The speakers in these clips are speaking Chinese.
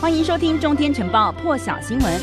欢迎收听《中天晨报》破晓新闻。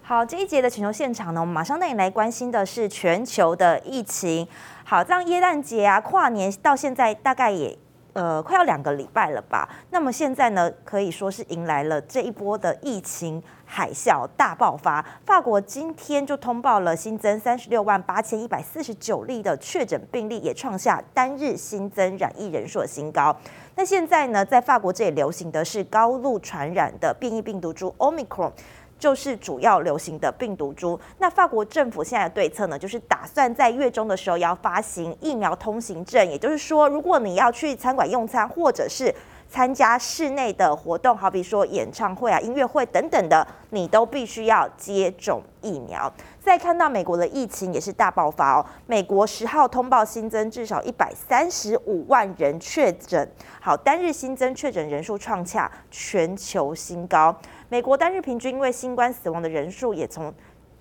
好，这一节的全球现场呢，我们马上带你来关心的是全球的疫情。好，这样耶诞节啊，跨年到现在大概也。呃，快要两个礼拜了吧？那么现在呢，可以说是迎来了这一波的疫情海啸大爆发。法国今天就通报了新增三十六万八千一百四十九例的确诊病例，也创下单日新增染疫人数的新高。那现在呢，在法国这里流行的是高度传染的变异病毒株 Omicron。就是主要流行的病毒株。那法国政府现在的对策呢，就是打算在月中的时候要发行疫苗通行证，也就是说，如果你要去餐馆用餐，或者是参加室内的活动，好比说演唱会啊、音乐会等等的，你都必须要接种疫苗。再看到美国的疫情也是大爆发哦，美国十号通报新增至少一百三十五万人确诊，好，单日新增确诊人数创下全球新高。美国单日平均因为新冠死亡的人数也从，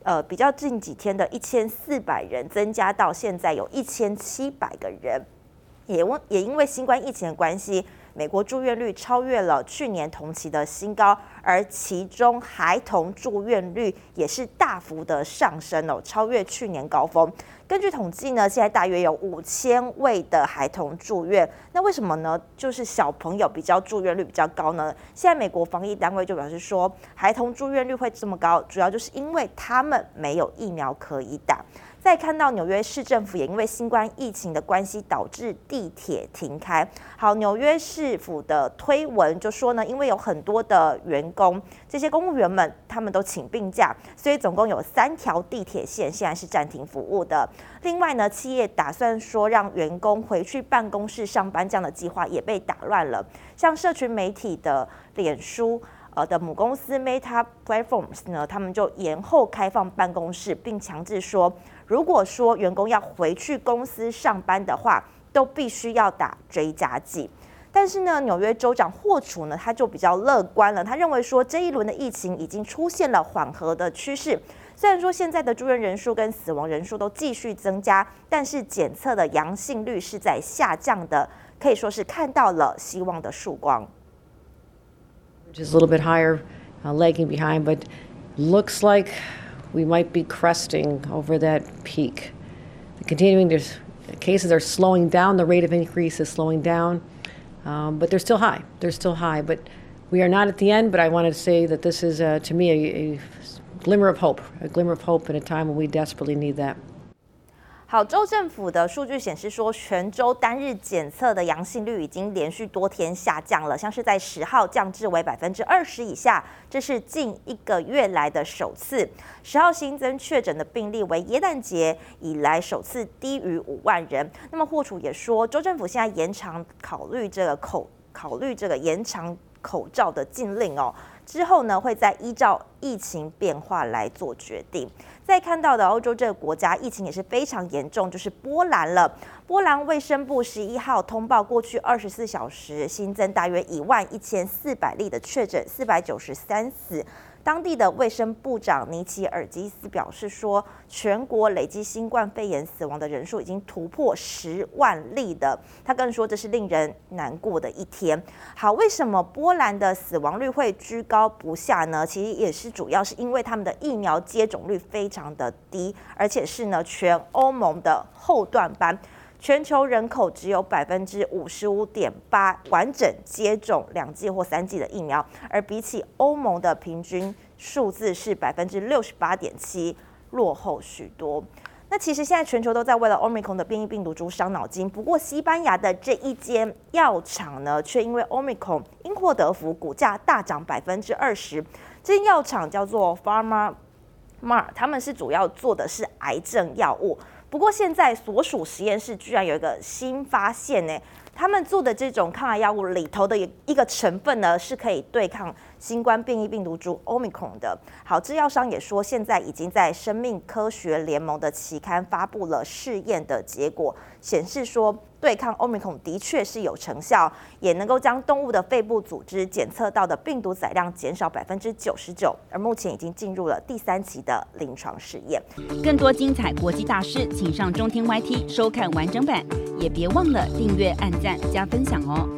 呃，比较近几天的一千四百人增加到现在有一千七百个人，也问也因为新冠疫情的关系，美国住院率超越了去年同期的新高，而其中孩童住院率也是大幅的上升哦，超越去年高峰。根据统计呢，现在大约有五千位的孩童住院。那为什么呢？就是小朋友比较住院率比较高呢？现在美国防疫单位就表示说，孩童住院率会这么高，主要就是因为他们没有疫苗可以打。再看到纽约市政府也因为新冠疫情的关系，导致地铁停开。好，纽约市府的推文就说呢，因为有很多的员工，这些公务员们他们都请病假，所以总共有三条地铁线现在是暂停服务的。另外呢，企业打算说让员工回去办公室上班这样的计划也被打乱了。像社群媒体的脸书呃的母公司 Meta Platforms 呢，他们就延后开放办公室，并强制说。如果说员工要回去公司上班的话，都必须要打追加剂。但是呢，纽约州长霍楚呢，他就比较乐观了。他认为说，这一轮的疫情已经出现了缓和的趋势。虽然说现在的住院人数跟死亡人数都继续增加，但是检测的阳性率是在下降的，可以说是看到了希望的曙光。Just a little bit higher, lagging behind, but looks like. we might be cresting over that peak. The continuing cases are slowing down, the rate of increase is slowing down, um, but they're still high. They're still high, but we are not at the end. But I wanted to say that this is, uh, to me, a, a glimmer of hope, a glimmer of hope in a time when we desperately need that. 好，州政府的数据显示说，全州单日检测的阳性率已经连续多天下降了，像是在十号降至为百分之二十以下，这是近一个月来的首次。十号新增确诊的病例为耶诞节以来首次低于五万人。那么霍楚也说，州政府现在延长考虑这个口考虑这个延长口罩的禁令哦，之后呢会再依照疫情变化来做决定。再看到的欧洲这个国家疫情也是非常严重，就是波兰了。波兰卫生部十一号通报，过去二十四小时新增大约一万一千四百例的确诊，四百九十三死。当地的卫生部长尼奇尔基斯表示说，全国累计新冠肺炎死亡的人数已经突破十万例的。他更说，这是令人难过的一天。好，为什么波兰的死亡率会居高不下呢？其实也是主要是因为他们的疫苗接种率非常的低，而且是呢全欧盟的后段班。全球人口只有百分之五十五点八完整接种两剂或三剂的疫苗，而比起欧盟的平均数字是百分之六十八点七，落后许多。那其实现在全球都在为了 Omicron 的变异病毒株伤脑筋，不过西班牙的这一间药厂呢，却因为 Omicron 因祸得福，股价大涨百分之二十。这间药厂叫做 Pharma Mar，他们是主要做的是癌症药物。不过现在所属实验室居然有一个新发现呢，他们做的这种抗癌药物里头的一个成分呢，是可以对抗新冠变异病毒株 Omicron 的。好，制药商也说，现在已经在生命科学联盟的期刊发布了试验的结果，显示说对抗 Omicron 的确是有成效，也能够将动物的肺部组织检测到的病毒载量减少百分之九十九，而目前已经进入了第三期的临床试验。更多精彩国际大师，请上中天 YT 收看完整版，也别忘了订阅、按赞、加分享哦。